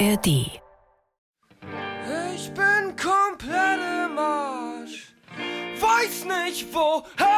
ARD. Ich bin komplett im Arsch. Weiß nicht wohin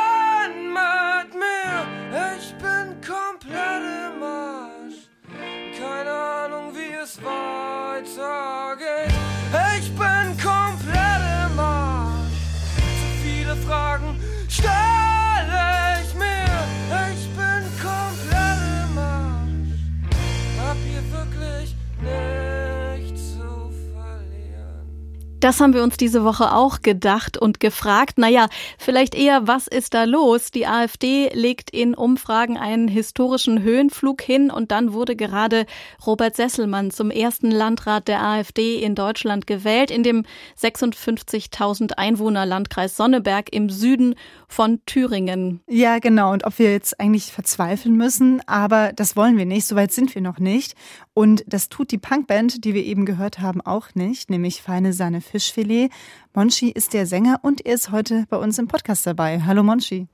Das haben wir uns diese Woche auch gedacht und gefragt. Naja, vielleicht eher, was ist da los? Die AfD legt in Umfragen einen historischen Höhenflug hin und dann wurde gerade Robert Sesselmann zum ersten Landrat der AfD in Deutschland gewählt, in dem 56.000 Einwohner Landkreis Sonneberg im Süden von Thüringen. Ja, genau. Und ob wir jetzt eigentlich verzweifeln müssen, aber das wollen wir nicht. Soweit sind wir noch nicht. Und das tut die Punkband, die wir eben gehört haben, auch nicht, nämlich Feine Sahne Fischfilet. Monchi ist der Sänger und er ist heute bei uns im Podcast dabei. Hallo Monchi.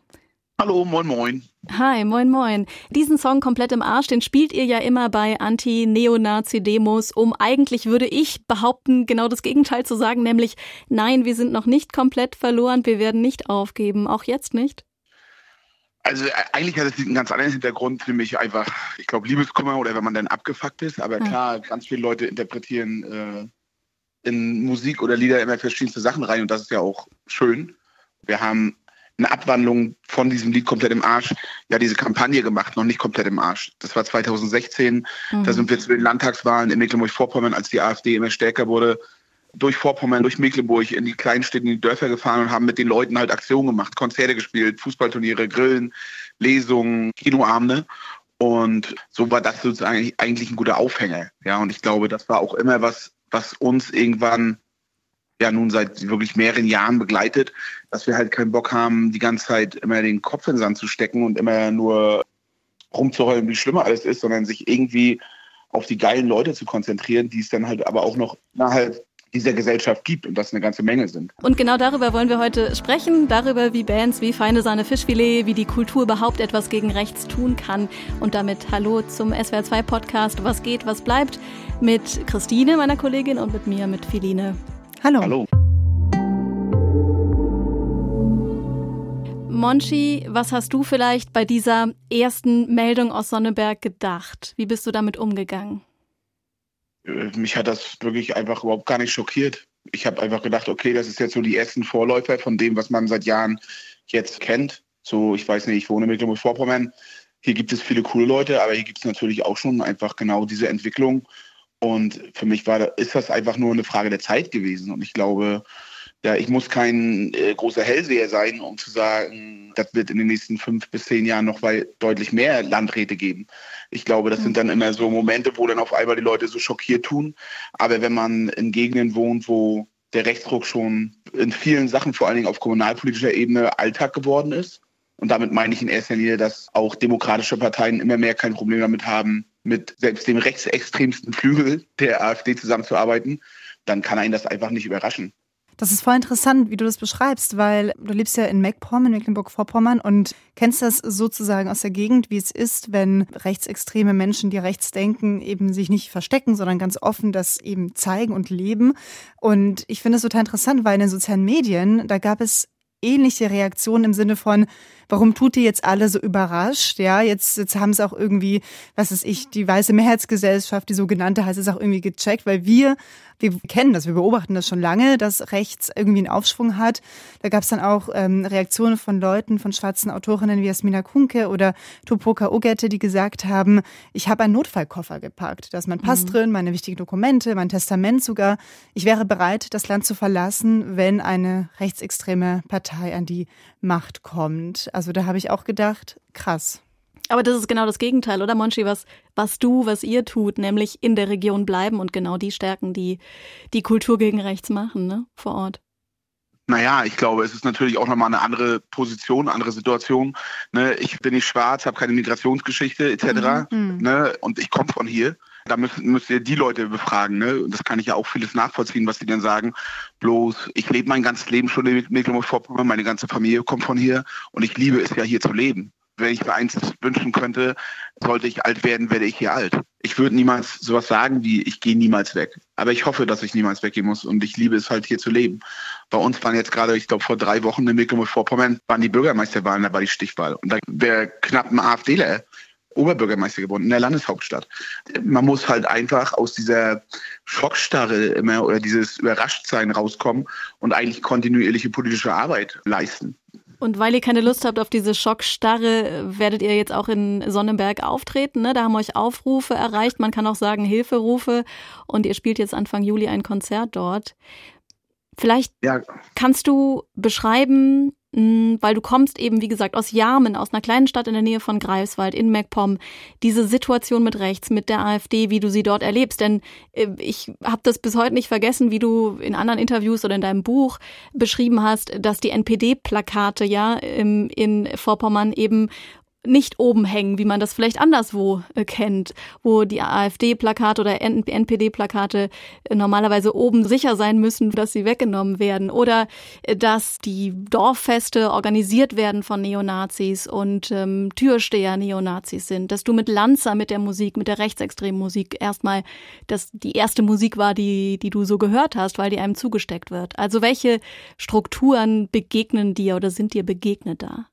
Hallo, moin moin. Hi, moin moin. Diesen Song komplett im Arsch, den spielt ihr ja immer bei Anti-Neonazi-Demos, um eigentlich, würde ich behaupten, genau das Gegenteil zu sagen, nämlich nein, wir sind noch nicht komplett verloren, wir werden nicht aufgeben, auch jetzt nicht. Also äh, eigentlich hat es einen ganz anderen Hintergrund, nämlich einfach, ich glaube, Liebeskummer oder wenn man dann abgefuckt ist. Aber Ja. klar, ganz viele Leute interpretieren äh, in Musik oder Lieder immer verschiedenste Sachen rein und das ist ja auch schön. Wir haben eine Abwandlung von diesem Lied komplett im Arsch, ja, diese Kampagne gemacht, noch nicht komplett im Arsch. Das war 2016. Da sind wir zu den Landtagswahlen in Mecklenburg-Vorpommern, als die AfD immer stärker wurde, durch Vorpommern, durch Mecklenburg in die kleinen Städte, in die Dörfer gefahren und haben mit den Leuten halt Aktionen gemacht, Konzerte gespielt, Fußballturniere, Grillen, Lesungen, Kinoabende. Und so war das sozusagen eigentlich ein guter Aufhänger. Ja, und ich glaube, das war auch immer was, was uns irgendwann ja nun seit wirklich mehreren Jahren begleitet, dass wir halt keinen Bock haben, die ganze Zeit immer den Kopf in den Sand zu stecken und immer nur rumzuheulen, wie schlimmer alles ist, sondern sich irgendwie auf die geilen Leute zu konzentrieren, die es dann halt aber auch noch innerhalb dieser Gesellschaft gibt und das eine ganze Menge sind. Und genau darüber wollen wir heute sprechen, darüber, wie Bands wie Feine Sahne Fischfilet, wie die Kultur überhaupt etwas gegen rechts tun kann. Und damit hallo zum SWR2 Podcast Was geht, was bleibt mit Christine, meiner Kollegin, und mit mir, mit Philine. Hallo. Hallo. Monchi, was hast du vielleicht bei dieser ersten Meldung aus Sonneberg gedacht? Wie bist du damit umgegangen? Mich hat das wirklich einfach überhaupt gar nicht schockiert. Ich habe einfach gedacht, okay, das ist jetzt so die ersten Vorläufer von dem, was man seit Jahren jetzt kennt. So, ich weiß nicht, ich wohne in Mecklenburg-Vorpommern. Hier gibt es viele coole Leute, aber hier gibt es natürlich auch schon einfach genau diese Entwicklung. Und für mich war, ist das einfach nur eine Frage der Zeit gewesen. Und ich glaube, ja, ich muss kein äh, großer Hellseher sein, um zu sagen, das wird in den nächsten fünf bis zehn Jahren noch weit, deutlich mehr Landräte geben. Ich glaube, das sind dann immer so Momente, wo dann auf einmal die Leute so schockiert tun. Aber wenn man in Gegenden wohnt, wo der Rechtsruck schon in vielen Sachen, vor allen Dingen auf kommunalpolitischer Ebene, Alltag geworden ist, und damit meine ich in erster Linie, dass auch demokratische Parteien immer mehr kein Problem damit haben, mit selbst dem rechtsextremsten Flügel der AfD zusammenzuarbeiten, dann kann einen das einfach nicht überraschen. Das ist voll interessant, wie du das beschreibst, weil du lebst ja in MacPom, in Mecklenburg-Vorpommern und kennst das sozusagen aus der Gegend, wie es ist, wenn rechtsextreme Menschen, die rechts denken, eben sich nicht verstecken, sondern ganz offen das eben zeigen und leben. Und ich finde es total interessant, weil in den sozialen Medien, da gab es ähnliche Reaktionen im Sinne von, warum tut ihr jetzt alle so überrascht? Ja, jetzt, jetzt haben es auch irgendwie, was ist ich, die weiße Mehrheitsgesellschaft, die sogenannte, heißt es auch irgendwie gecheckt, weil wir, wir kennen das, wir beobachten das schon lange, dass rechts irgendwie einen Aufschwung hat. Da gab es dann auch ähm, Reaktionen von Leuten, von schwarzen Autorinnen wie Jasmina Kunke oder Tupoka Ogette, die gesagt haben, ich habe einen Notfallkoffer gepackt. Da ist mein Pass drin, meine wichtigen Dokumente, mein Testament sogar. Ich wäre bereit, das Land zu verlassen, wenn eine rechtsextreme Partei an die Macht kommt. Also da habe ich auch gedacht, krass. Aber das ist genau das Gegenteil, oder Monchi, was, was du, was ihr tut, nämlich in der Region bleiben und genau die stärken, die die Kultur gegen rechts machen, ne, vor Ort. Naja, ich glaube, es ist natürlich auch nochmal eine andere Position, eine andere Situation. Ne? Ich bin nicht schwarz, habe keine Migrationsgeschichte etc. Mhm. Ne? Und ich komme von hier. Da müsst, müsst ihr die Leute befragen. Ne? Das kann ich ja auch vieles nachvollziehen, was die dann sagen. Bloß, ich lebe mein ganzes Leben schon in Mecklenburg-Vorpommern, meine ganze Familie kommt von hier und ich liebe es ja hier zu leben. Wenn ich mir eins wünschen könnte, sollte ich alt werden, werde ich hier alt. Ich würde niemals sowas sagen wie, ich gehe niemals weg. Aber ich hoffe, dass ich niemals weggehen muss und ich liebe es halt hier zu leben. Bei uns waren jetzt gerade, ich glaube, vor drei Wochen in Mecklenburg-Vorpommern waren die Bürgermeisterwahlen, da war die Stichwahl. Und da wäre knapp ein AfDler Oberbürgermeister geworden in der Landeshauptstadt. Man muss halt einfach aus dieser Schockstarre immer oder dieses Überraschtsein rauskommen und eigentlich kontinuierliche politische Arbeit leisten. Und weil ihr keine Lust habt auf diese Schockstarre, werdet ihr jetzt auch in Sonnenberg auftreten. Ne? Da haben euch Aufrufe erreicht. Man kann auch sagen Hilferufe. Und ihr spielt jetzt Anfang Juli ein Konzert dort. Vielleicht ja. kannst du beschreiben, weil du kommst eben, wie gesagt, aus Jarmen, aus einer kleinen Stadt in der Nähe von Greifswald in MacPom, diese Situation mit rechts, mit der AfD, wie du sie dort erlebst. Denn äh, ich habe das bis heute nicht vergessen, wie du in anderen Interviews oder in deinem Buch beschrieben hast, dass die NPD-Plakate ja in Vorpommern eben nicht oben hängen, wie man das vielleicht anderswo äh, kennt, wo die AfD-Plakate oder NPD-Plakate äh, normalerweise oben sicher sein müssen, dass sie weggenommen werden. Oder äh, dass die Dorffeste organisiert werden von Neonazis und ähm, Türsteher Neonazis sind. Dass du mit Lanza, mit der Musik, mit der rechtsextremen Musik erstmal das die erste Musik war, die, die du so gehört hast, weil die einem zugesteckt wird. Also welche Strukturen begegnen dir oder sind dir begegnet da?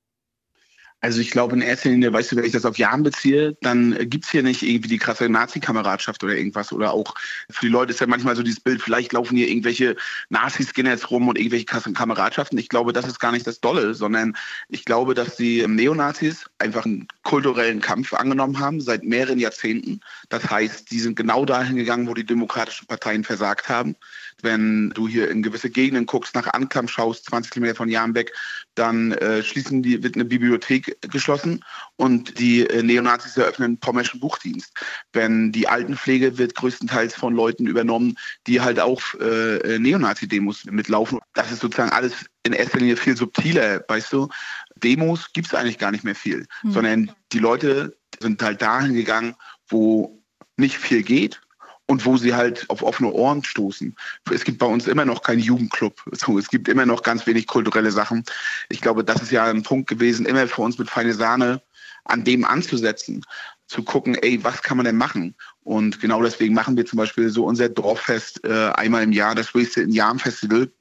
Also ich glaube in erster Linie, weißt du, wenn ich das auf Jahren beziehe, dann gibt's hier nicht irgendwie die krasse Nazi-Kameradschaft oder irgendwas. Oder auch für die Leute ist ja manchmal so dieses Bild, vielleicht laufen hier irgendwelche Nazis gehen jetzt rum und irgendwelche krassen Kameradschaften. Ich glaube, das ist gar nicht das Dolle, sondern ich glaube, dass die Neonazis einfach einen kulturellen Kampf angenommen haben seit mehreren Jahrzehnten. Das heißt, die sind genau dahin gegangen, wo die demokratischen Parteien versagt haben. Wenn du hier in gewisse Gegenden guckst, nach Anklam schaust, 20 Kilometer von Jahrenbeck, dann äh, schließen die, wird eine Bibliothek geschlossen und die äh, Neonazis eröffnen pommerschen Buchdienst. Wenn die Altenpflege wird größtenteils von Leuten übernommen, die halt auch äh, Neonazi-Demos mitlaufen. Das ist sozusagen alles in erster Linie viel subtiler, weißt du. Demos gibt es eigentlich gar nicht mehr viel, mhm. sondern die Leute sind halt dahin gegangen, wo nicht viel geht und wo sie halt auf offene Ohren stoßen. Es gibt bei uns immer noch keinen Jugendclub. So, es gibt immer noch ganz wenig kulturelle Sachen. Ich glaube, das ist ja ein Punkt gewesen, immer für uns mit feine Sahne an dem anzusetzen, zu gucken, ey, was kann man denn machen? Und genau deswegen machen wir zum Beispiel so unser Dorffest äh, einmal im Jahr, das Wasted in Jahren Festival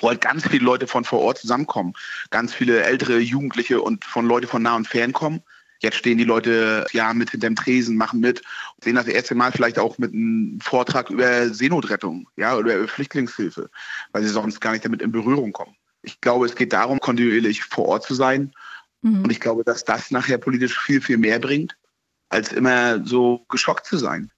wo halt ganz viele Leute von vor Ort zusammenkommen. Ganz viele ältere Jugendliche und von Leute von nah und fern kommen Jetzt stehen die Leute ja mit hinterm Tresen, machen mit, sehen das erste Mal vielleicht auch mit einem Vortrag über Seenotrettung, ja, oder über Flüchtlingshilfe, weil sie sonst gar nicht damit in Berührung kommen. Ich glaube, es geht darum, kontinuierlich vor Ort zu sein. Mhm. Und ich glaube, dass das nachher politisch viel, viel mehr bringt, als immer so geschockt zu sein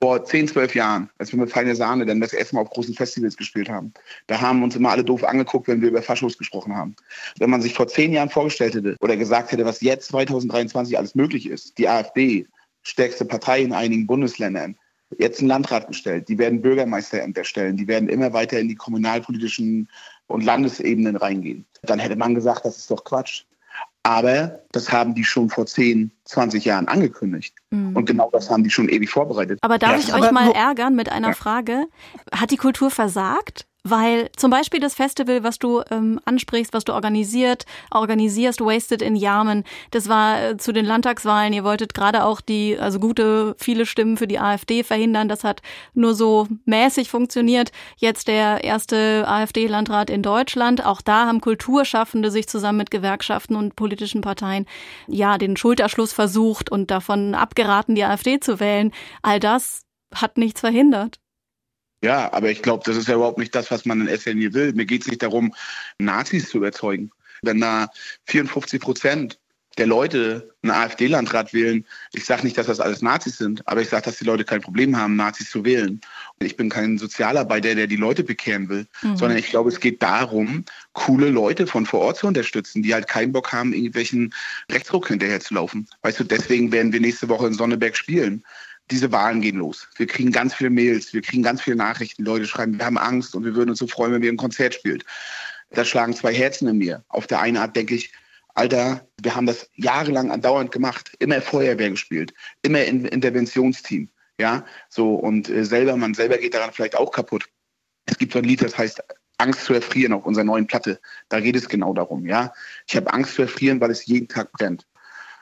vor 10, 12 Jahren, als wir mit Feine Sahne dann das erste Mal auf großen Festivals gespielt haben, da haben uns immer alle doof angeguckt, wenn wir über Faschos gesprochen haben. Wenn man sich vor zehn Jahren vorgestellt hätte oder gesagt hätte, was jetzt 2023 alles möglich ist, die AfD, stärkste Partei in einigen Bundesländern, jetzt einen Landrat gestellt, die werden Bürgermeisterämter stellen, die werden immer weiter in die kommunalpolitischen und Landesebenen reingehen. Dann hätte man gesagt, das ist doch Quatsch. Aber das haben die schon vor 10, 20 Jahren angekündigt. Mhm. Und genau das haben die schon ewig vorbereitet. Aber darf ja, ich euch mal ärgern mit einer ja. Frage? Hat die Kultur versagt? Weil zum Beispiel das Festival, was du ähm, ansprichst, was du organisiert, organisierst, Wasted in Yarmen, das war äh, zu den Landtagswahlen. Ihr wolltet gerade auch die, also gute, viele Stimmen für die AfD verhindern. Das hat nur so mäßig funktioniert. Jetzt der erste AfD-Landrat in Deutschland. Auch da haben Kulturschaffende sich zusammen mit Gewerkschaften und politischen Parteien ja den Schulterschluss versucht und davon abgeraten, die AfD zu wählen. All das hat nichts verhindert. Ja, aber ich glaube, das ist ja überhaupt nicht das, was man in erster Linie will. Mir geht es nicht darum, Nazis zu überzeugen. Wenn da 54 Prozent der Leute einen AfD-Landrat wählen, ich sage nicht, dass das alles Nazis sind, aber ich sage, dass die Leute kein Problem haben, Nazis zu wählen. Ich bin kein Sozialarbeiter, der die Leute bekehren will, mhm. sondern ich glaube, es geht darum, coole Leute von vor Ort zu unterstützen, die halt keinen Bock haben, irgendwelchen Rechtsruck hinterherzulaufen. Weißt du, deswegen werden wir nächste Woche in Sonneberg spielen diese Wahlen gehen los. Wir kriegen ganz viele Mails, wir kriegen ganz viele Nachrichten. Leute schreiben, wir haben Angst und wir würden uns so freuen, wenn wir ein Konzert spielt. Da schlagen zwei Herzen in mir. Auf der einen Art denke ich, Alter, wir haben das jahrelang andauernd gemacht, immer Feuerwehr gespielt, immer in Interventionsteam, ja, so und äh, selber, man selber geht daran vielleicht auch kaputt. Es gibt so ein Lied, das heißt Angst zu erfrieren auf unserer neuen Platte. Da geht es genau darum, ja. Ich habe Angst zu erfrieren, weil es jeden Tag brennt.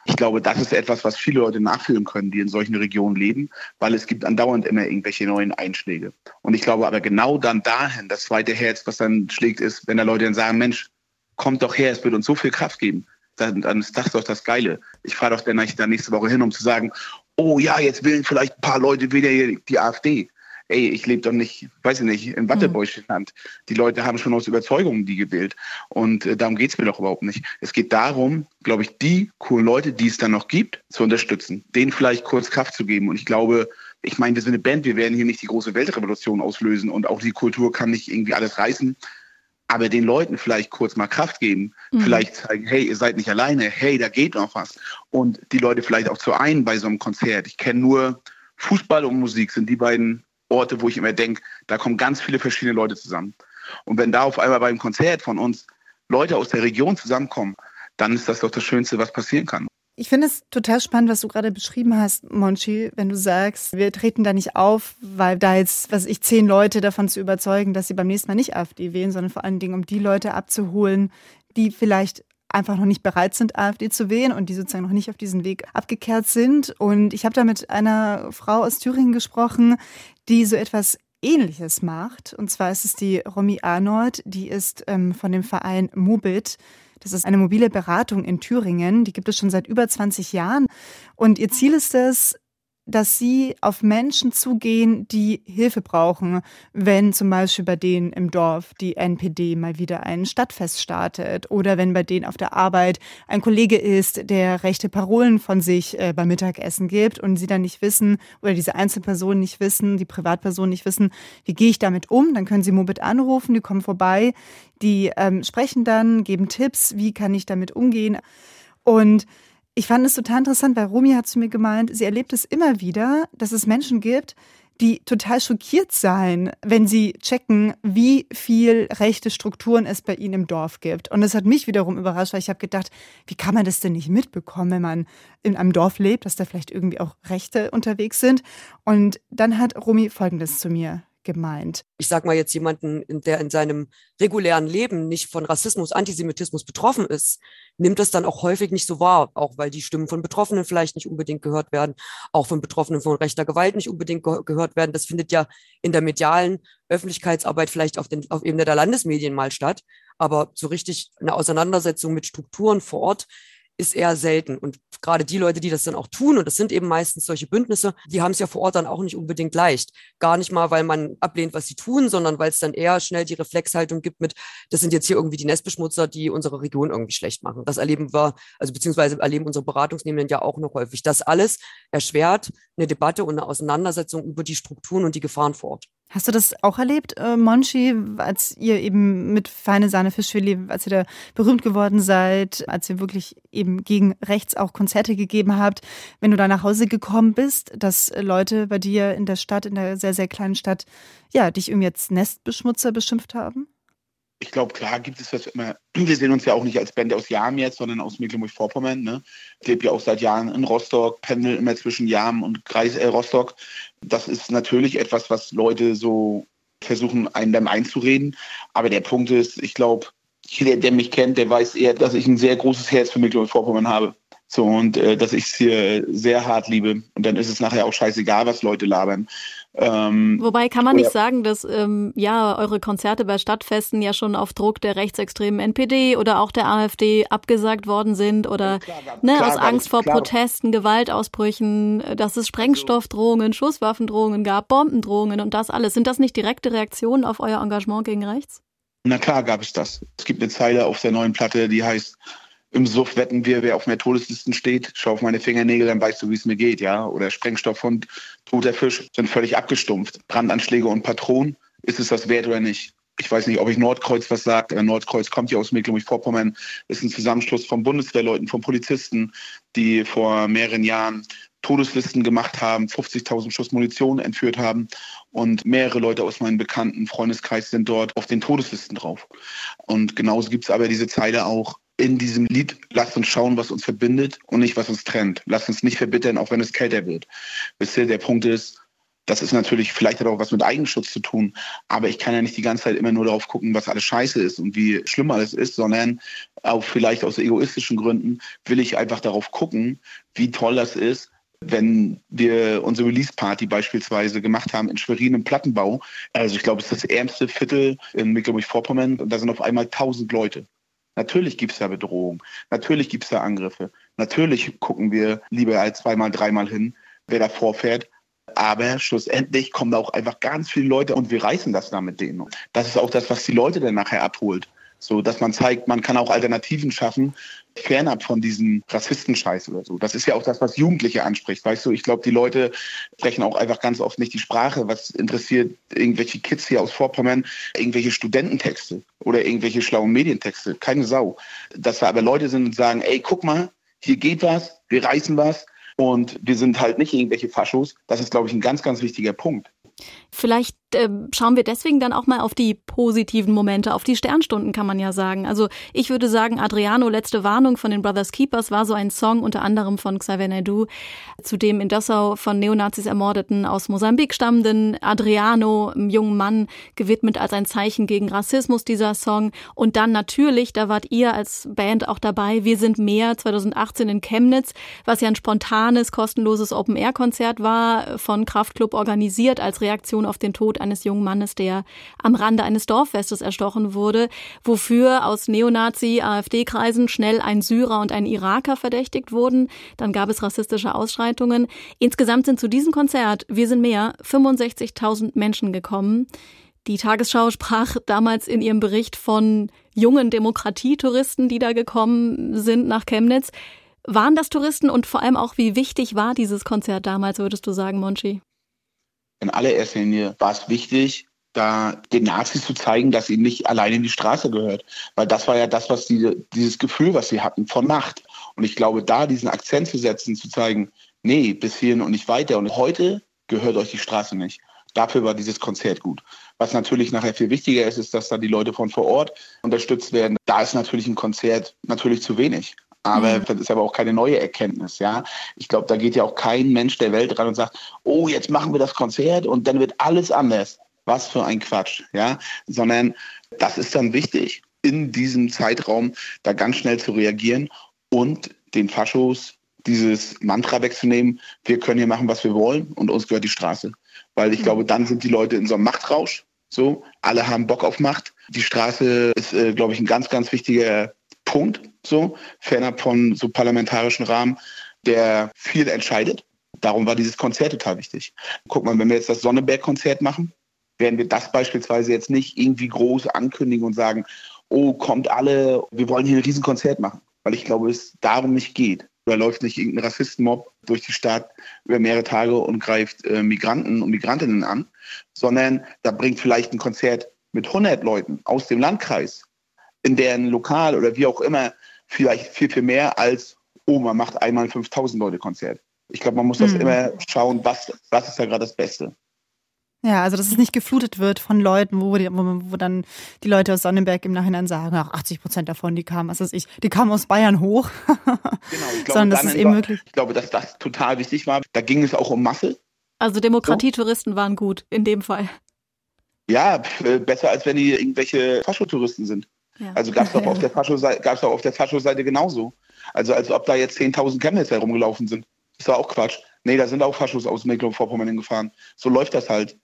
Ich glaube, das ist etwas, was viele Leute nachfühlen können, die in solchen Regionen leben, weil es gibt andauernd immer irgendwelche neuen Einschläge. Und ich glaube aber genau dann dahin, das zweite Herz, was dann schlägt, ist, wenn da Leute dann sagen, Mensch, kommt doch her, es wird uns so viel Kraft geben. Dann, dann ist das doch das Geile. Ich fahre doch dann nächste Woche hin, um zu sagen, oh ja, jetzt wählen vielleicht ein paar Leute wieder die AfD ey, ich lebe doch nicht, weiß ich nicht, in Wattebäuschenland. Mhm. Die Leute haben schon aus Überzeugung die gewählt. Und äh, darum geht's mir doch überhaupt nicht. Es geht darum, glaube ich, die coolen Leute, die es dann noch gibt, zu unterstützen. Denen vielleicht kurz Kraft zu geben. Und ich glaube, ich meine, wir sind eine Band, wir werden hier nicht die große Weltrevolution auslösen und auch die Kultur kann nicht irgendwie alles reißen. Aber den Leuten vielleicht kurz mal Kraft geben, mhm. vielleicht zeigen, hey, ihr seid nicht alleine, hey, da geht noch was. Und die Leute vielleicht auch zu ein bei so einem Konzert. Ich kenne nur Fußball und Musik, sind die beiden Orte, wo ich immer denke, da kommen ganz viele verschiedene Leute zusammen. Und wenn da auf einmal beim Konzert von uns Leute aus der Region zusammenkommen, dann ist das doch das Schönste, was passieren kann. Ich finde es total spannend, was du gerade beschrieben hast, Monchi, wenn du sagst, wir treten da nicht auf, weil da jetzt, was ich, zehn Leute davon zu überzeugen, dass sie beim nächsten Mal nicht AfD wählen, sondern vor allen Dingen, um die Leute abzuholen, die vielleicht einfach noch nicht bereit sind, AfD zu wählen und die sozusagen noch nicht auf diesen Weg abgekehrt sind. Und ich habe da mit einer Frau aus Thüringen gesprochen, die so etwas Ähnliches macht. Und zwar ist es die Romy Arnold, die ist ähm, von dem Verein Mobit. Das ist eine mobile Beratung in Thüringen. Die gibt es schon seit über 20 Jahren. Und ihr Ziel ist es, dass sie auf Menschen zugehen, die Hilfe brauchen, wenn zum Beispiel bei denen im Dorf die NPD mal wieder ein Stadtfest startet oder wenn bei denen auf der Arbeit ein Kollege ist, der rechte Parolen von sich äh, beim Mittagessen gibt und sie dann nicht wissen oder diese Einzelpersonen nicht wissen, die Privatpersonen nicht wissen, wie gehe ich damit um, dann können sie Mobit anrufen, die kommen vorbei, die ähm, sprechen dann, geben Tipps, wie kann ich damit umgehen? Und ich fand es total interessant, weil Romy hat zu mir gemeint, sie erlebt es immer wieder, dass es Menschen gibt, die total schockiert sein, wenn sie checken, wie viel rechte Strukturen es bei ihnen im Dorf gibt. Und das hat mich wiederum überrascht, weil ich habe gedacht, wie kann man das denn nicht mitbekommen, wenn man in einem Dorf lebt, dass da vielleicht irgendwie auch Rechte unterwegs sind. Und dann hat Romy Folgendes zu mir gemeint? Ich sage mal jetzt jemanden, der in seinem regulären Leben nicht von Rassismus, Antisemitismus betroffen ist, nimmt das dann auch häufig nicht so wahr, auch weil die Stimmen von Betroffenen vielleicht nicht unbedingt gehört werden, auch von Betroffenen von rechter Gewalt nicht unbedingt ge gehört werden. Das findet ja in der medialen Öffentlichkeitsarbeit vielleicht auf, den, auf Ebene der Landesmedien mal statt, aber so richtig eine Auseinandersetzung mit Strukturen vor Ort ist eher selten. Und gerade die Leute, die das dann auch tun, und das sind eben meistens solche Bündnisse, die haben es ja vor Ort dann auch nicht unbedingt leicht. Gar nicht mal, weil man ablehnt, was sie tun, sondern weil es dann eher schnell die Reflexhaltung gibt mit, das sind jetzt hier irgendwie die Nestbeschmutzer, die unsere Region irgendwie schlecht machen. Das erleben wir, also beziehungsweise erleben unsere Beratungsnehmenden ja auch noch häufig. Das alles erschwert eine Debatte und eine Auseinandersetzung über die Strukturen und die Gefahren vor Ort. Hast du das auch erlebt, äh, Monchi, als ihr eben mit Feine Sahne Fischfilet, als ihr da berühmt geworden seid, als ihr wirklich eben gegen rechts auch Konzerte gegeben habt, wenn du da nach Hause gekommen bist, dass Leute bei dir in der Stadt, in der sehr, sehr kleinen Stadt, ja, dich irgendwie als Nestbeschmutzer beschimpft haben? ich glaube, klar gibt es das immer. Wir sehen uns ja auch nicht als Band aus Jam jetzt, sondern aus Mecklenburg-Vorpommern. Ne? Ich lebe ja auch seit Jahren in Rostock, pendel immer zwischen Jam und Kreis äh, Rostock. Das ist natürlich etwas, was Leute so versuchen, einem dann einzureden. Aber der Punkt ist, ich glaube, jeder, der mich kennt, der weiß eher, dass ich ein sehr großes Herz für Mecklenburg-Vorpommern habe. So, und äh, dass ich es hier sehr hart liebe. Und dann ist es nachher auch scheißegal, was Leute labern. Ähm, Wobei kann man nicht sagen, dass ähm, ja eure Konzerte bei Stadtfesten ja schon auf Druck der rechtsextremen NPD oder auch der AfD abgesagt worden sind oder klar, ne, klar, aus Angst vor. Protesten, Gewaltausbrüchen, dass es Sprengstoffdrohungen, Schusswaffendrohungen gab, Bombendrohungen und das alles. Sind das nicht direkte Reaktionen auf euer Engagement gegen rechts? Na klar gab es das. Es gibt eine Zeile auf der neuen Platte, die heißt im Suff wetten wir, wer auf mehr Todeslisten steht. Schau auf meine Fingernägel, dann weißt du, wie es mir geht, ja. Oder Sprengstoffhund, toter Fisch sind völlig abgestumpft. Brandanschläge und Patronen, ist es das wert oder nicht? Ich weiß nicht, ob ich Nordkreuz was sagt. Nordkreuz kommt ja aus Mecklenburg-Vorpommern. Ist ein Zusammenschluss von Bundeswehrleuten, von Polizisten, die vor mehreren Jahren Todeslisten gemacht haben, 50.000 Schuss Munition entführt haben und mehrere Leute aus meinem bekannten Freundeskreis sind dort auf den Todeslisten drauf. Und genauso gibt es aber diese Zeile auch, in diesem Lied, lasst uns schauen, was uns verbindet und nicht, was uns trennt. Lasst uns nicht verbittern, auch wenn es kälter wird. Wisst ihr, der Punkt ist, Das ist natürlich, vielleicht hat auch was mit Eigenschutz zu tun. Aber ich kann ja nicht die ganze Zeit immer nur darauf gucken, was alles scheiße ist und wie schlimm alles ist, sondern auch vielleicht aus egoistischen Gründen will ich einfach darauf gucken, wie toll das ist, wenn wir unsere Release-Party beispielsweise gemacht haben in Schwerin im Plattenbau. Also ich glaube, es ist das ärmste Viertel in Mecklenburg-Vorpommern und da sind auf einmal tausend Leute. Natürlich gibt es da Bedrohung, natürlich gibt es da Angriffe, natürlich gucken wir lieber als zweimal, dreimal hin, wer da vorfährt. Aber schlussendlich kommen da auch einfach ganz viele Leute und wir reißen das da mit denen. Das ist auch das, was die Leute dann nachher abholt. So, dass man zeigt, man kann auch Alternativen schaffen, fernab von diesem Rassistenscheiß oder so. Das ist ja auch das, was Jugendliche anspricht. Weißt du, ich glaube, die Leute sprechen auch einfach ganz oft nicht die Sprache. Was interessiert irgendwelche Kids hier aus Vorpommern? Irgendwelche Studententexte oder irgendwelche schlauen Medientexte? Keine Sau. Dass da aber Leute sind und sagen, ey, guck mal, hier geht was, wir reißen was und wir sind halt nicht irgendwelche Faschos. Das ist, glaube ich, ein ganz, ganz wichtiger Punkt. Vielleicht äh, schauen wir deswegen dann auch mal auf die positiven Momente, auf die Sternstunden kann man ja sagen. Also ich würde sagen, Adriano, letzte Warnung von den Brothers Keepers war so ein Song unter anderem von Xavier Naidoo, zu dem in Dessau von Neonazis ermordeten aus Mosambik stammenden Adriano, einem jungen Mann, gewidmet als ein Zeichen gegen Rassismus dieser Song. Und dann natürlich, da wart ihr als Band auch dabei, Wir sind mehr 2018 in Chemnitz, was ja ein spontanes, kostenloses Open-Air-Konzert war, von Kraftklub organisiert als Reaktion auf den Tod eines jungen Mannes, der am Rande eines Dorffestes erstochen wurde, wofür aus Neonazi-AfD-Kreisen schnell ein Syrer und ein Iraker verdächtigt wurden. Dann gab es rassistische Ausschreitungen. Insgesamt sind zu diesem Konzert, wir sind mehr, 65.000 Menschen gekommen. Die Tagesschau sprach damals in ihrem Bericht von jungen Demokratietouristen, die da gekommen sind nach Chemnitz. Waren das Touristen und vor allem auch, wie wichtig war dieses Konzert damals, würdest du sagen, Monchi? In allererster Linie war es wichtig, da den Nazis zu zeigen, dass ihnen nicht alleine in die Straße gehört. Weil das war ja das, was die, dieses Gefühl, was sie hatten von Macht. Und ich glaube, da diesen Akzent zu setzen, zu zeigen, nee, bis hierhin und nicht weiter. Und heute gehört euch die Straße nicht. Dafür war dieses Konzert gut. Was natürlich nachher viel wichtiger ist, ist, dass da die Leute von vor Ort unterstützt werden. Da ist natürlich ein Konzert natürlich zu wenig. Aber mhm. das ist aber auch keine neue Erkenntnis, ja. Ich glaube, da geht ja auch kein Mensch der Welt ran und sagt, oh, jetzt machen wir das Konzert und dann wird alles anders. Was für ein Quatsch, ja. Sondern das ist dann wichtig, in diesem Zeitraum da ganz schnell zu reagieren und den Faschos dieses Mantra wegzunehmen, wir können hier machen, was wir wollen und uns gehört die Straße. Weil ich mhm. glaube, dann sind die Leute in so einem Machtrausch. So, alle haben Bock auf Macht. Die Straße ist, äh, glaube ich, ein ganz, ganz wichtiger Punkt, so, fernab von so parlamentarischen Rahmen, der viel entscheidet. Darum war dieses Konzert total wichtig. Guck mal, wenn wir jetzt das Sonneberg-Konzert machen, werden wir das beispielsweise jetzt nicht irgendwie groß ankündigen und sagen, oh, kommt alle, wir wollen hier ein Riesenkonzert machen. Weil ich glaube, es darum nicht geht. Da läuft nicht irgendein Rassistenmob durch die Stadt über mehrere Tage und greift äh, Migranten und Migrantinnen an, sondern da bringt vielleicht ein Konzert mit 100 Leuten aus dem Landkreis in deren Lokal oder wie auch immer vielleicht viel, viel mehr als, oh, man macht einmal 5000 Leute Konzert. Ich glaube, man muss das mhm. immer schauen, was, was ist da gerade das Beste. Ja, also dass es nicht geflutet wird von Leuten, wo, die, wo, wo dann die Leute aus Sonnenberg im Nachhinein sagen, ach, 80 Prozent davon, die kamen, was weiß ich, die kamen aus Bayern hoch. genau, ich glaube, das ist eben möglich. Ich glaube, dass das total wichtig war. Da ging es auch um Masse. Also Demokratietouristen so. waren gut in dem Fall. Ja, besser als wenn die irgendwelche Faschotouristen sind. Ja. Also gab es auch auf der Fascho-Seite auf der Fascho-Seite genauso. Also als ob da jetzt 10.000 Chemnitzer herumgelaufen sind. Das war auch Quatsch. Nee, da sind auch Faschos aus Mecklenburg-Vorpommern gefahren. So läuft das halt.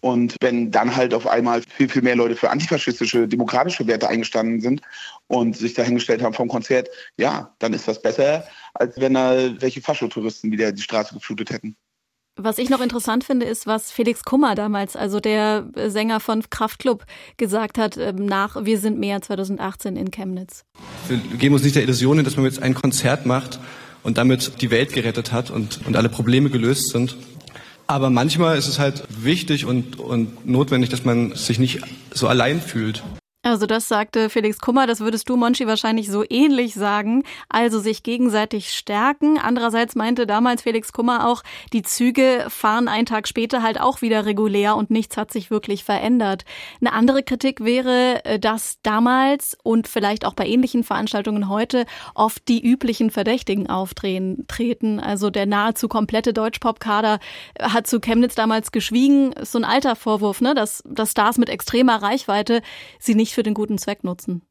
Und wenn dann halt auf einmal viel, viel mehr Leute für antifaschistische, demokratische Werte eingestanden sind und sich dahingestellt haben vom Konzert, ja, dann ist das besser, als wenn da welche Faschotouristen wieder die Straße geflutet hätten. Was ich noch interessant finde, ist, was Felix Kummer damals, also der Sänger von Kraftklub, gesagt hat ähm, nach Wir sind mehr 2018 in Chemnitz. Wir geben uns nicht der Illusion hin, dass man jetzt ein Konzert macht und damit die Welt gerettet hat und, und alle Probleme gelöst sind. Aber manchmal ist es halt wichtig und, und notwendig, dass man sich nicht so allein fühlt. Also das sagte Felix Kummer, das würdest du, Monchi, wahrscheinlich so ähnlich sagen. Also sich gegenseitig stärken. Andererseits meinte damals Felix Kummer auch, die Züge fahren einen Tag später halt auch wieder regulär und nichts hat sich wirklich verändert. Eine andere Kritik wäre, äh, dass damals und vielleicht auch bei ähnlichen Veranstaltungen heute oft die üblichen Verdächtigen auftreten. Also der nahezu komplette Deutschpop-Kader hat zu Chemnitz damals geschwiegen. Ist so ein alter Vorwurf, ne? dass, dass Stars mit extremer Reichweite sie nicht nicht für den guten Zweck nutzen?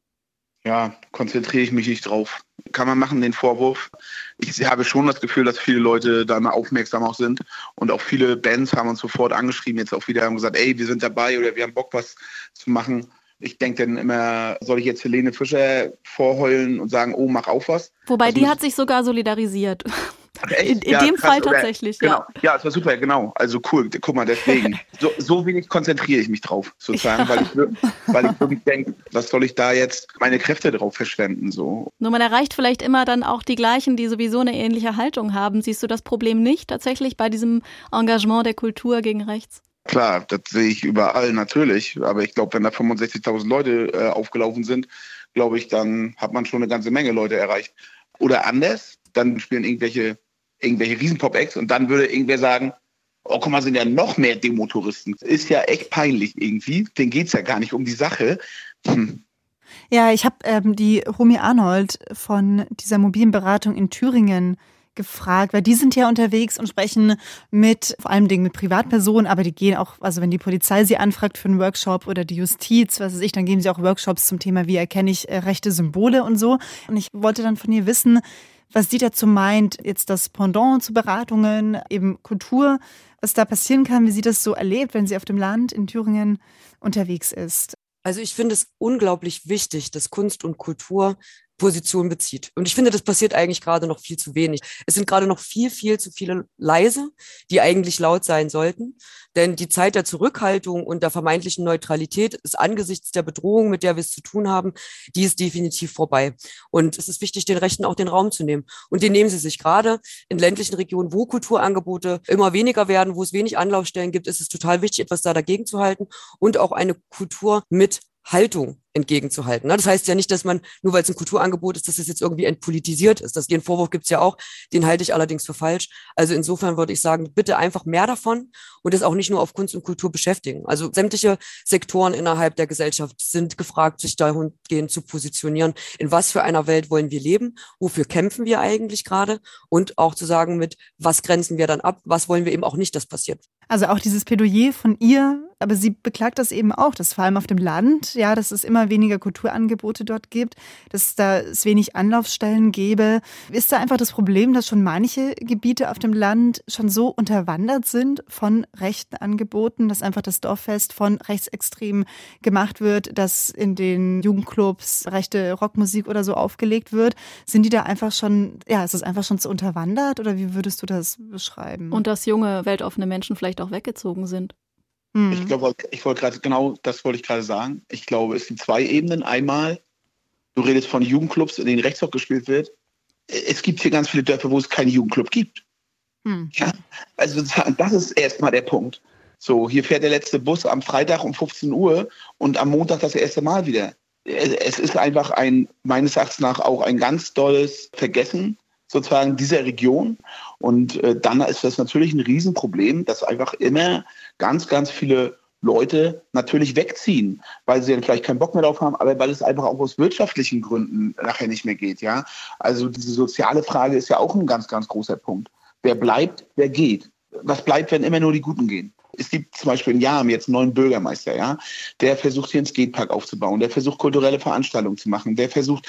Ja, konzentriere ich mich nicht drauf. Kann man machen, den Vorwurf. Ich habe schon das Gefühl, dass viele Leute da mal aufmerksam auch sind. Und auch viele Bands haben uns sofort angeschrieben, jetzt auch wieder haben gesagt, ey, wir sind dabei oder wir haben Bock, was zu machen. Ich denke dann immer, soll ich jetzt Helene Fischer vorheulen und sagen, oh, mach auf was? Wobei also die hat sich sogar solidarisiert. In, in ja, dem krass, Fall tatsächlich, genau. ja. Ja, es war super, genau. Also cool, guck mal, deswegen. So, so wenig konzentriere ich mich drauf, sozusagen, ja. weil, ich, weil ich wirklich denke, was soll ich da jetzt meine Kräfte drauf verschwenden? So. Nur man erreicht vielleicht immer dann auch die gleichen, die sowieso eine ähnliche Haltung haben. Siehst du das Problem nicht tatsächlich bei diesem Engagement der Kultur gegen rechts? Klar, das sehe ich überall natürlich. Aber ich glaube, wenn da 65.000 Leute äh, aufgelaufen sind, glaube ich, dann hat man schon eine ganze Menge Leute erreicht. Oder anders, dann spielen irgendwelche irgendwelche Riesen-Pop-Acts und dann würde irgendwer sagen, oh, guck mal, sind ja noch mehr Demotouristen. Ist ja echt peinlich irgendwie. Den geht es ja gar nicht um die Sache. Hm. Ja, ich habe ähm, die Romy Arnold von dieser mobilen Beratung in Thüringen gefragt, weil die sind ja unterwegs und sprechen mit vor allem Dingen mit Privatpersonen, aber die gehen auch, also wenn die Polizei sie anfragt für einen Workshop oder die Justiz, was weiß ich, dann geben sie auch Workshops zum Thema, wie erkenne ich äh, rechte Symbole und so. Und ich wollte dann von ihr wissen, was sie dazu meint, jetzt das Pendant zu Beratungen, eben Kultur, was da passieren kann, wie sie das so erlebt, wenn sie auf dem Land in Thüringen unterwegs ist. Also ich finde es unglaublich wichtig, dass Kunst und Kultur Position bezieht. Und ich finde, das passiert eigentlich gerade noch viel zu wenig. Es sind gerade noch viel, viel zu viele leise, die eigentlich laut sein sollten. Denn die Zeit der Zurückhaltung und der vermeintlichen Neutralität ist angesichts der Bedrohung, mit der wir es zu tun haben, die ist definitiv vorbei. Und es ist wichtig, den Rechten auch den Raum zu nehmen. Und den nehmen sie sich gerade in ländlichen Regionen, wo Kulturangebote immer weniger werden, wo es wenig Anlaufstellen gibt, ist es total wichtig, etwas da dagegen zu halten und auch eine Kultur mit Haltung entgegenzuhalten. Ne? Das heißt ja nicht, dass man, nur weil es ein Kulturangebot ist, dass es jetzt irgendwie entpolitisiert ist. Das, den Vorwurf gibt es ja auch, den halte ich allerdings für falsch. Also insofern würde ich sagen, bitte einfach mehr davon und das auch nicht nur auf Kunst und Kultur beschäftigen. Also sämtliche Sektoren innerhalb der Gesellschaft sind gefragt, sich dahingehend zu positionieren. In was für einer Welt wollen wir leben? Wofür kämpfen wir eigentlich gerade? Und auch zu sagen mit, was grenzen wir dann ab? Was wollen wir eben auch nicht, dass passiert? Also auch dieses Plädoyer von ihr, aber sie beklagt das eben auch, dass vor allem auf dem Land, ja, dass es immer weniger Kulturangebote dort gibt, dass da es wenig Anlaufstellen gäbe. Ist da einfach das Problem, dass schon manche Gebiete auf dem Land schon so unterwandert sind von rechten Angeboten, dass einfach das Dorffest von Rechtsextremen gemacht wird, dass in den Jugendclubs rechte Rockmusik oder so aufgelegt wird? Sind die da einfach schon, ja, ist das einfach schon zu unterwandert oder wie würdest du das beschreiben? Und dass junge, weltoffene Menschen vielleicht auch weggezogen sind. Mhm. Ich glaube, ich wollte gerade, genau das wollte ich gerade sagen. Ich glaube, es sind zwei Ebenen. Einmal, du redest von Jugendclubs, in denen Rechtsrock gespielt wird. Es gibt hier ganz viele Dörfer, wo es keinen Jugendclub gibt. Mhm. Ja, also das ist erstmal der Punkt. So, hier fährt der letzte Bus am Freitag um 15 Uhr und am Montag das erste Mal wieder. Es ist einfach ein, meines Erachtens nach auch ein ganz dolles Vergessen sozusagen dieser Region. Und äh, dann ist das natürlich ein Riesenproblem, dass einfach immer ganz, ganz viele Leute natürlich wegziehen, weil sie dann vielleicht keinen Bock mehr drauf haben, aber weil es einfach auch aus wirtschaftlichen Gründen nachher nicht mehr geht. Ja, also diese soziale Frage ist ja auch ein ganz, ganz großer Punkt. Wer bleibt, wer geht? Was bleibt, wenn immer nur die Guten gehen? Es gibt zum Beispiel in Jahren jetzt einen neuen Bürgermeister, ja, der versucht hier einen Skatepark aufzubauen, der versucht kulturelle Veranstaltungen zu machen, der versucht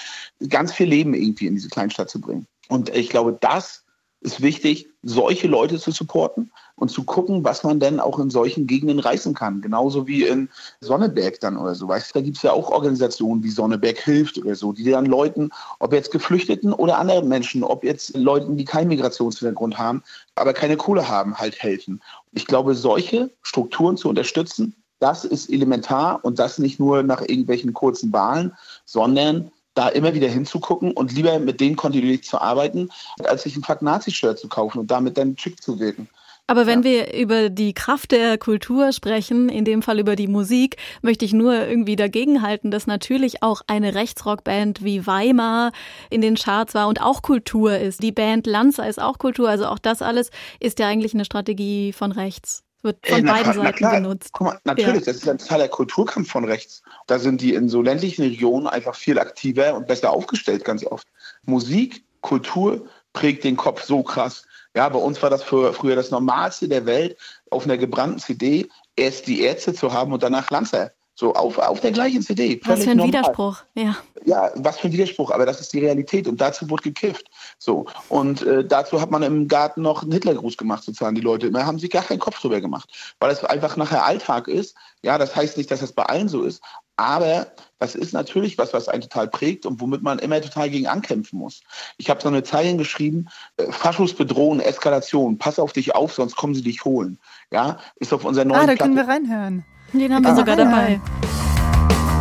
ganz viel Leben irgendwie in diese Kleinstadt zu bringen. Und ich glaube, das ist wichtig, solche Leute zu supporten und zu gucken, was man denn auch in solchen Gegenden reißen kann. Genauso wie in Sonneberg dann oder so. Weißt du, da gibt es ja auch Organisationen wie Sonneberg hilft oder so, die dann Leuten, ob jetzt Geflüchteten oder anderen Menschen, ob jetzt Leuten, die keinen Migrationshintergrund haben, aber keine Kohle haben, halt helfen. Ich glaube, solche Strukturen zu unterstützen, das ist elementar und das nicht nur nach irgendwelchen kurzen Wahlen, sondern da immer wieder hinzugucken und lieber mit denen kontinuierlich zu arbeiten, als sich ein Fuck Nazi-Shirt zu kaufen und damit dann schick zu wirken. Aber wenn ja. wir über die Kraft der Kultur sprechen, in dem Fall über die Musik, möchte ich nur irgendwie dagegenhalten, dass natürlich auch eine Rechtsrockband wie Weimar in den Charts war und auch Kultur ist. Die Band Lanza ist auch Kultur. Also auch das alles ist ja eigentlich eine Strategie von rechts. Wird von äh, beiden na, Seiten na benutzt. Guck mal, natürlich, ja. das ist ein Teil der Kulturkampf von rechts. Da sind die in so ländlichen Regionen einfach viel aktiver und besser aufgestellt, ganz oft. Musik, Kultur prägt den Kopf so krass. Ja, bei uns war das für, früher das Normalste der Welt, auf einer gebrannten CD erst die Ärzte zu haben und danach Lanzer. So auf, auf der gleichen CD. Was für ein normal. Widerspruch, ja. Ja, was für ein Widerspruch, aber das ist die Realität und dazu wurde gekifft. So. Und äh, dazu hat man im Garten noch einen Hitlergruß gemacht, sozusagen, die Leute. Da haben sich gar keinen Kopf drüber gemacht, weil es einfach nachher Alltag ist. Ja, das heißt nicht, dass das bei allen so ist, aber das ist natürlich was, was einen total prägt und womit man immer total gegen ankämpfen muss. Ich habe so eine Zeilen geschrieben, äh, Faschos bedrohen, Eskalation, pass auf dich auf, sonst kommen sie dich holen. Ja, ist auf unserer neuen Ah, da können wir reinhören. Den haben wir sogar dabei.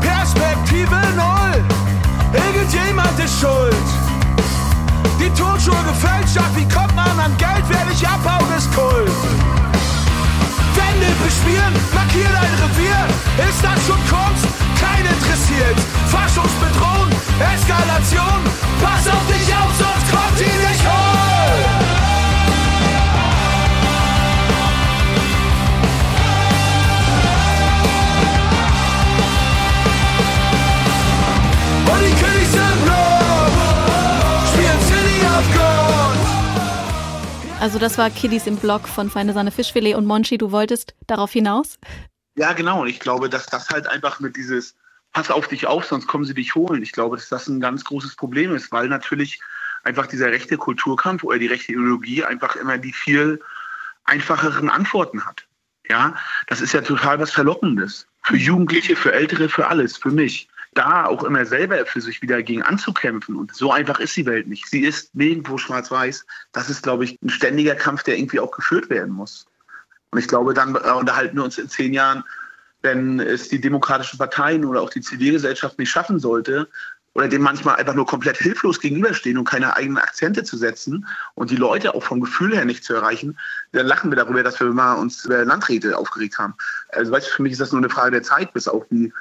Perspektive null. Irgendjemand ist schuld. Die Turnschuhe gefälscht hat, wie kommt man an Geld, werde ich abhauen, ist Kult. Wände beschmieren, markier dein Revier. Ist das schon Kunst? Kein interessiert. Faschos bedrohen, Eskalation. Pass auf dich auf, sonst kommt die nicht hoch. Also das war Kiddies im Blog von Feine Sahne Fischfilet und Monchi, du wolltest darauf hinaus? Ja, genau. Und ich glaube, dass das halt einfach mit dieses Pass auf dich auf, sonst kommen sie dich holen. Ich glaube, dass das ein ganz großes Problem ist, weil natürlich einfach dieser rechte Kulturkampf oder die rechte Ideologie einfach immer die viel einfacheren Antworten hat. Ja, das ist ja total was Verlockendes. Für Jugendliche, für Ältere, für alles, für mich da auch immer selber für sich wieder gegen anzukämpfen. Und so einfach ist die Welt nicht. Sie ist nirgendwo schwarz-weiß. Das ist, glaube ich, ein ständiger Kampf, der irgendwie auch geführt werden muss. Und ich glaube, dann äh, unterhalten wir uns in zehn Jahren, wenn es die demokratischen Parteien oder auch die Zivilgesellschaft nicht schaffen sollte, oder dem manchmal einfach nur komplett hilflos gegenüberstehen und keine eigenen Akzente zu setzen und die Leute auch vom Gefühl her nicht zu erreichen, dann lachen wir darüber, dass wir mal uns über Landräte aufgeregt haben. Also weißt du, für mich ist das nur eine Frage der Zeit, bis auch die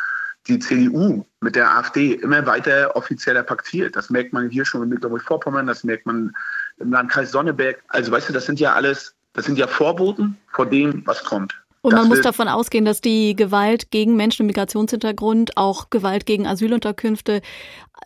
die CDU mit der AfD immer weiter offizieller paktiert. Das merkt man hier schon in Mecklenburg-Vorpommern, das merkt man im Landkreis Sonneberg. Also weißt du, das sind ja alles, das sind ja Vorboten vor dem, was kommt. Und man muss davon ausgehen, dass die Gewalt gegen Menschen mit Migrationshintergrund, auch Gewalt gegen Asylunterkünfte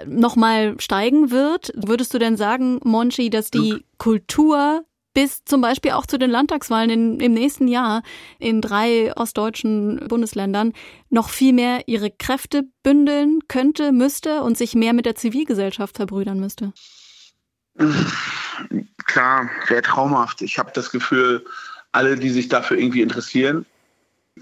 nochmal steigen wird. Würdest du denn sagen, Monchi, dass die Kultur bis zum Beispiel auch zu den Landtagswahlen in, im nächsten Jahr in drei ostdeutschen Bundesländern noch viel mehr ihre Kräfte bündeln könnte, müsste und sich mehr mit der Zivilgesellschaft verbrüdern müsste? Klar, wäre traumhaft. Ich habe das Gefühl, alle, die sich dafür irgendwie interessieren,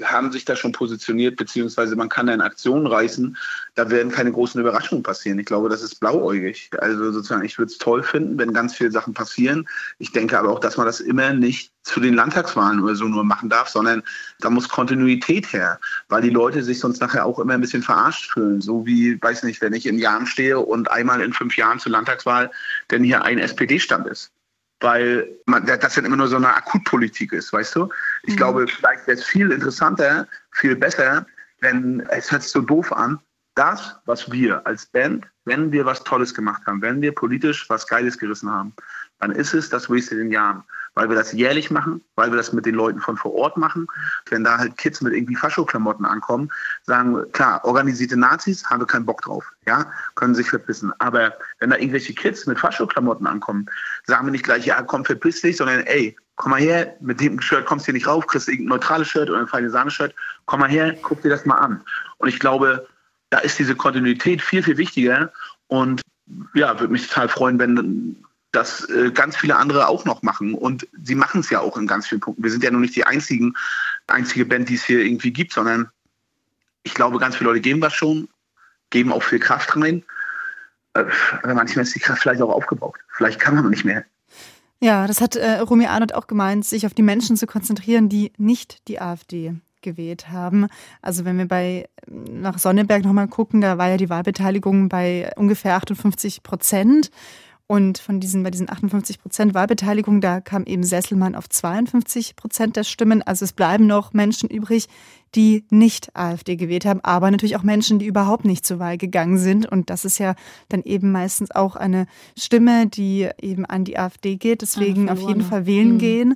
haben sich da schon positioniert, beziehungsweise man kann da in Aktionen reißen. Da werden keine großen Überraschungen passieren. Ich glaube, das ist blauäugig. Also sozusagen, ich würde es toll finden, wenn ganz viele Sachen passieren. Ich denke aber auch, dass man das immer nicht zu den Landtagswahlen oder so nur machen darf, sondern da muss Kontinuität her, weil die Leute sich sonst nachher auch immer ein bisschen verarscht fühlen. So wie, weiß nicht, wenn ich in Jahren stehe und einmal in fünf Jahren zur Landtagswahl denn hier ein SPD-Stand ist weil man, das ja immer nur so eine Akutpolitik ist, weißt du? Ich mhm. glaube, vielleicht wäre es viel interessanter, viel besser, wenn, es hört sich so doof an, das, was wir als Band, wenn wir was Tolles gemacht haben, wenn wir politisch was Geiles gerissen haben, dann ist es das Wasted in Jahren weil wir das jährlich machen, weil wir das mit den Leuten von vor Ort machen. Wenn da halt Kids mit irgendwie Faschoklamotten ankommen, sagen, klar, organisierte Nazis haben wir keinen Bock drauf, ja, können sich verpissen. Aber wenn da irgendwelche Kids mit Faschoklamotten ankommen, sagen wir nicht gleich, ja, komm, verpiss dich, sondern ey, komm mal her, mit dem Shirt kommst du hier nicht rauf, kriegst irgendein neutrales Shirt oder ein feine Sahne-Shirt, komm mal her, guck dir das mal an. Und ich glaube, da ist diese Kontinuität viel, viel wichtiger und ja, würde mich total freuen, wenn das äh, ganz viele andere auch noch machen. Und sie machen es ja auch in ganz vielen Punkten. Wir sind ja noch nicht die einzigen, einzige Band, die es hier irgendwie gibt, sondern ich glaube, ganz viele Leute geben was schon, geben auch viel Kraft rein. Äh, aber manchmal ist die Kraft vielleicht auch aufgebraucht. Vielleicht kann man nicht mehr. Ja, das hat äh, Romy Arnold auch gemeint, sich auf die Menschen zu konzentrieren, die nicht die AfD gewählt haben. Also wenn wir bei nach Sonneberg nochmal gucken, da war ja die Wahlbeteiligung bei ungefähr 58 Prozent. Und von diesen, bei diesen 58 Prozent Wahlbeteiligung, da kam eben Sesselmann auf 52 Prozent der Stimmen. Also es bleiben noch Menschen übrig, die nicht AfD gewählt haben, aber natürlich auch Menschen, die überhaupt nicht zur Wahl gegangen sind. Und das ist ja dann eben meistens auch eine Stimme, die eben an die AfD geht. Deswegen auf jeden Fall wählen mhm. gehen.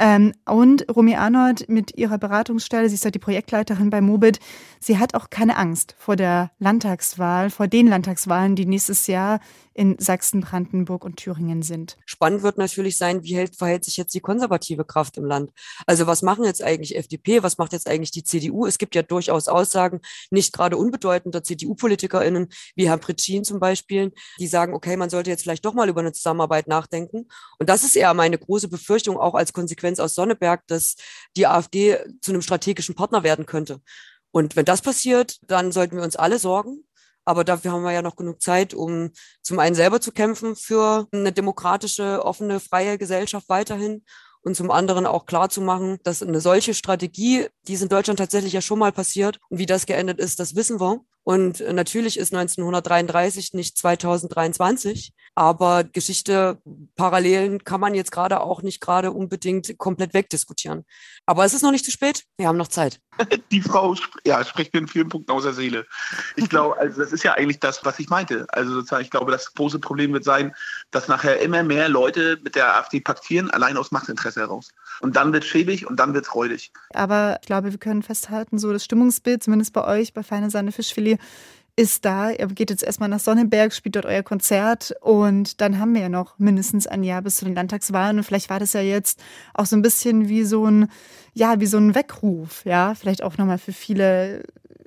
Ähm, und Romy Arnold mit ihrer Beratungsstelle, sie ist ja die Projektleiterin bei Mobit, sie hat auch keine Angst vor der Landtagswahl, vor den Landtagswahlen, die nächstes Jahr in Sachsen, Brandenburg und Thüringen sind. Spannend wird natürlich sein, wie hält, verhält sich jetzt die konservative Kraft im Land? Also was machen jetzt eigentlich FDP, was macht jetzt eigentlich die CDU? Es gibt ja durchaus Aussagen, nicht gerade unbedeutender CDU-PolitikerInnen, wie Herr Pritschin zum Beispiel, die sagen, okay, man sollte jetzt vielleicht doch mal über eine Zusammenarbeit nachdenken. Und das ist eher meine große Befürchtung, auch als Konsequenz aus Sonneberg, dass die AfD zu einem strategischen Partner werden könnte. Und wenn das passiert, dann sollten wir uns alle sorgen. Aber dafür haben wir ja noch genug Zeit, um zum einen selber zu kämpfen für eine demokratische, offene, freie Gesellschaft weiterhin und zum anderen auch klar zu machen, dass eine solche Strategie, die ist in Deutschland tatsächlich ja schon mal passiert und wie das geendet ist, das wissen wir. Und natürlich ist 1933 nicht 2023, aber Geschichte, Parallelen kann man jetzt gerade auch nicht gerade unbedingt komplett wegdiskutieren. Aber es ist noch nicht zu spät. Wir haben noch Zeit. Die Frau ja, spricht mir in vielen Punkten aus der Seele. Ich glaube, also das ist ja eigentlich das, was ich meinte. Also sozusagen, ich glaube, das große Problem wird sein, dass nachher immer mehr Leute mit der AfD paktieren, allein aus Machtinteresse heraus. Und dann wird es schäbig und dann wird es räudig. Aber ich glaube, wir können festhalten, so das Stimmungsbild, zumindest bei euch, bei Feine Sahne Fischfilet, ist da. Ihr geht jetzt erstmal nach Sonnenberg, spielt dort euer Konzert und dann haben wir ja noch mindestens ein Jahr bis zu den Landtagswahlen und vielleicht war das ja jetzt auch so ein bisschen wie so ein, ja, wie so ein Weckruf, ja, vielleicht auch nochmal für viele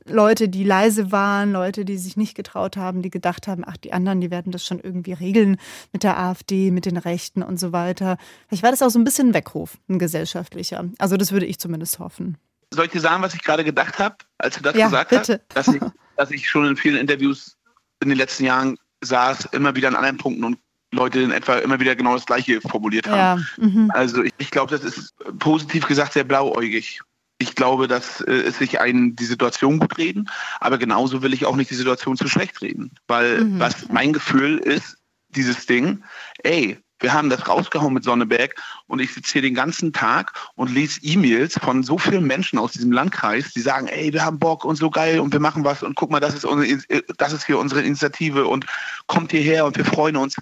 Leute, die leise waren, Leute, die sich nicht getraut haben, die gedacht haben, ach, die anderen, die werden das schon irgendwie regeln mit der AfD, mit den Rechten und so weiter. Vielleicht war das auch so ein bisschen ein Weckruf, ein gesellschaftlicher. Also das würde ich zumindest hoffen. Soll ich dir sagen, was ich gerade gedacht habe, als du das ja, gesagt bitte. hast? Dass ich, dass ich schon in vielen Interviews in den letzten Jahren saß, immer wieder an anderen Punkten und Leute in etwa immer wieder genau das Gleiche formuliert haben. Ja, mhm. Also ich, ich glaube, das ist positiv gesagt sehr blauäugig. Ich glaube, dass äh, es sich einen die Situation gut reden, aber genauso will ich auch nicht die Situation zu schlecht reden. Weil mhm. was mein Gefühl ist, dieses Ding, ey, wir haben das rausgehauen mit Sonneberg und ich sitze hier den ganzen Tag und lese E-Mails von so vielen Menschen aus diesem Landkreis, die sagen, ey, wir haben Bock und so geil und wir machen was und guck mal, das ist, unsere, das ist hier unsere Initiative und kommt hierher und wir freuen uns.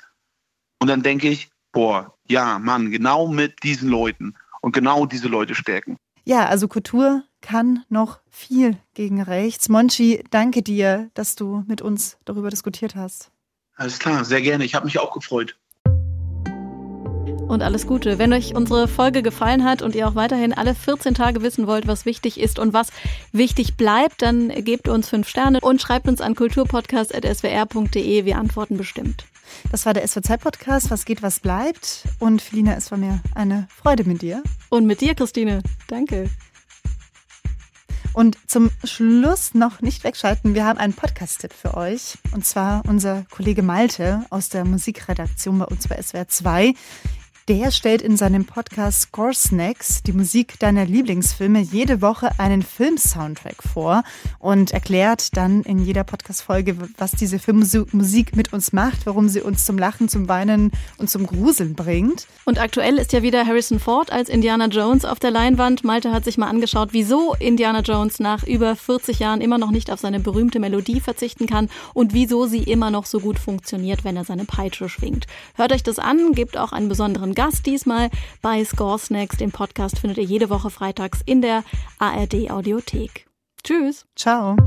Und dann denke ich, boah, ja, Mann, genau mit diesen Leuten und genau diese Leute stärken. Ja, also Kultur kann noch viel gegen rechts. Monchi, danke dir, dass du mit uns darüber diskutiert hast. Alles klar, sehr gerne. Ich habe mich auch gefreut und alles Gute. Wenn euch unsere Folge gefallen hat und ihr auch weiterhin alle 14 Tage wissen wollt, was wichtig ist und was wichtig bleibt, dann gebt uns fünf Sterne und schreibt uns an kulturpodcast.swr.de. Wir antworten bestimmt. Das war der SWZ-Podcast. Was geht, was bleibt. Und Felina, es war mir eine Freude mit dir. Und mit dir, Christine. Danke. Und zum Schluss noch nicht wegschalten, wir haben einen Podcast-Tipp für euch. Und zwar unser Kollege Malte aus der Musikredaktion bei uns bei SWR 2 der stellt in seinem Podcast Score Snacks die Musik deiner Lieblingsfilme jede Woche einen Film-Soundtrack vor und erklärt dann in jeder Podcast-Folge, was diese Filmmusik mit uns macht, warum sie uns zum Lachen, zum Weinen und zum Gruseln bringt. Und aktuell ist ja wieder Harrison Ford als Indiana Jones auf der Leinwand. Malte hat sich mal angeschaut, wieso Indiana Jones nach über 40 Jahren immer noch nicht auf seine berühmte Melodie verzichten kann und wieso sie immer noch so gut funktioniert, wenn er seine Peitsche schwingt. Hört euch das an, gebt auch einen besonderen Gast diesmal bei Score Snacks. Den Podcast findet ihr jede Woche freitags in der ARD Audiothek. Tschüss. Ciao.